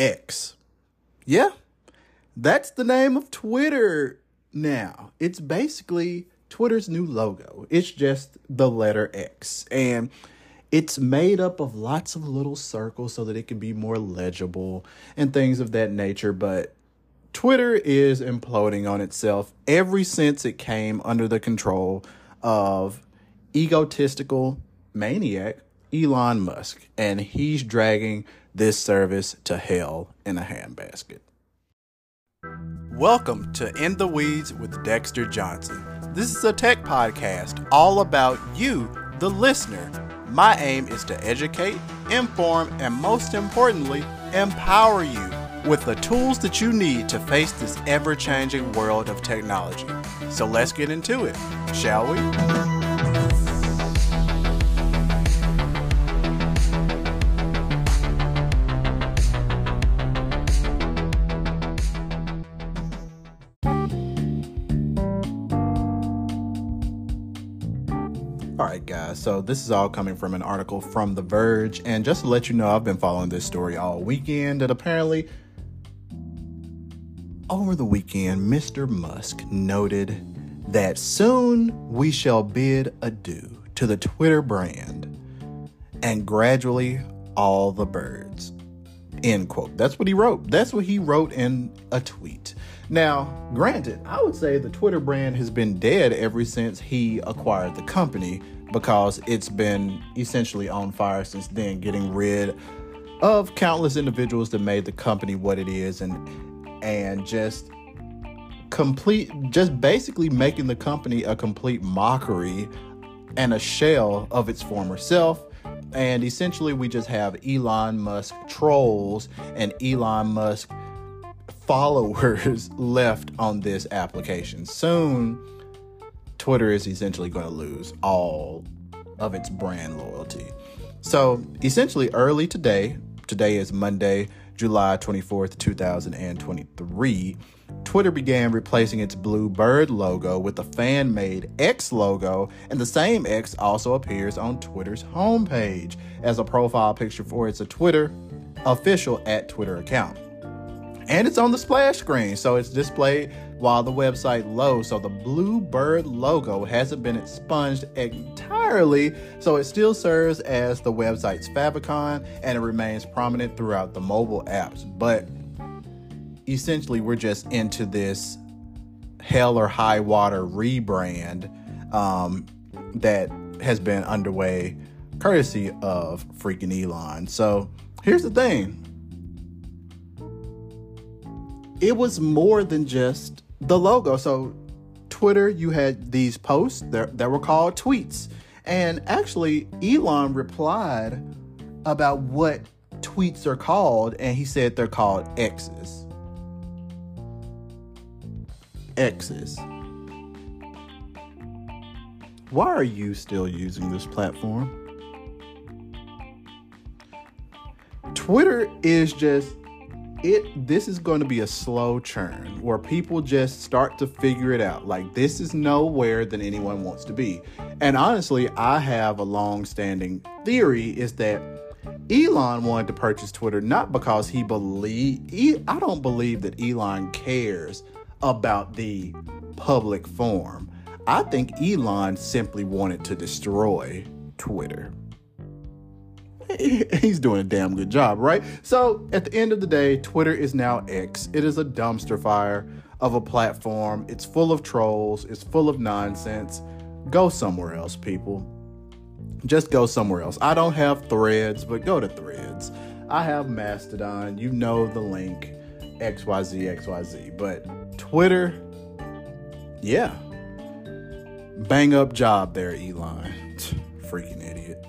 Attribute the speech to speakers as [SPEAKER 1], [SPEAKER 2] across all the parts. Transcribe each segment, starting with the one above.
[SPEAKER 1] X. Yeah, that's the name of Twitter now. It's basically Twitter's new logo. It's just the letter X. And it's made up of lots of little circles so that it can be more legible and things of that nature. But Twitter is imploding on itself ever since it came under the control of egotistical maniac Elon Musk. And he's dragging this service to hell in a handbasket. Welcome to In the Weeds with Dexter Johnson. This is a tech podcast all about you, the listener. My aim is to educate, inform, and most importantly, empower you with the tools that you need to face this ever changing world of technology. So let's get into it, shall we? All right, guys. So this is all coming from an article from The Verge, and just to let you know, I've been following this story all weekend. That apparently, over the weekend, Mr. Musk noted that soon we shall bid adieu to the Twitter brand, and gradually all the birds. End quote. That's what he wrote. That's what he wrote in a tweet. Now, granted, I would say the Twitter brand has been dead ever since he acquired the company because it's been essentially on fire since then, getting rid of countless individuals that made the company what it is and and just complete just basically making the company a complete mockery and a shell of its former self and essentially we just have Elon Musk trolls and Elon Musk followers left on this application. Soon, Twitter is essentially going to lose all of its brand loyalty. So, essentially, early today, today is Monday, July 24th, 2023, Twitter began replacing its blue bird logo with a fan made X logo, and the same X also appears on Twitter's homepage as a profile picture for its Twitter official at Twitter account and it's on the splash screen, so it's displayed while the website loads. So the blue bird logo hasn't been expunged entirely, so it still serves as the website's favicon and it remains prominent throughout the mobile apps. But essentially, we're just into this hell or high water rebrand um, that has been underway courtesy of freaking Elon. So here's the thing it was more than just the logo. So, Twitter, you had these posts that, that were called tweets. And actually, Elon replied about what tweets are called, and he said they're called X's. X's. Why are you still using this platform? Twitter is just it this is going to be a slow churn where people just start to figure it out like this is nowhere than anyone wants to be and honestly i have a long-standing theory is that elon wanted to purchase twitter not because he believe i don't believe that elon cares about the public forum i think elon simply wanted to destroy twitter he's doing a damn good job, right? So at the end of the day, Twitter is now X. It is a dumpster fire of a platform. It's full of trolls, it's full of nonsense. Go somewhere else, people. Just go somewhere else. I don't have threads, but go to threads. I have Mastodon. You know the link XYZ, XYZ. But Twitter, yeah. Bang up job there, Elon. Freaking idiot.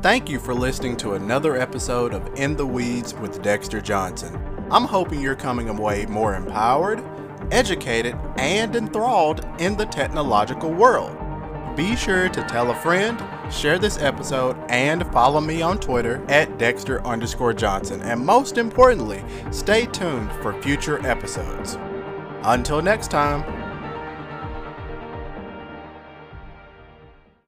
[SPEAKER 1] Thank you for listening to another episode of In the Weeds with Dexter Johnson. I'm hoping you're coming away more empowered, educated, and enthralled in the technological world. Be sure to tell a friend, share this episode, and follow me on Twitter at Dexter underscore Johnson. And most importantly, stay tuned for future episodes. Until next time.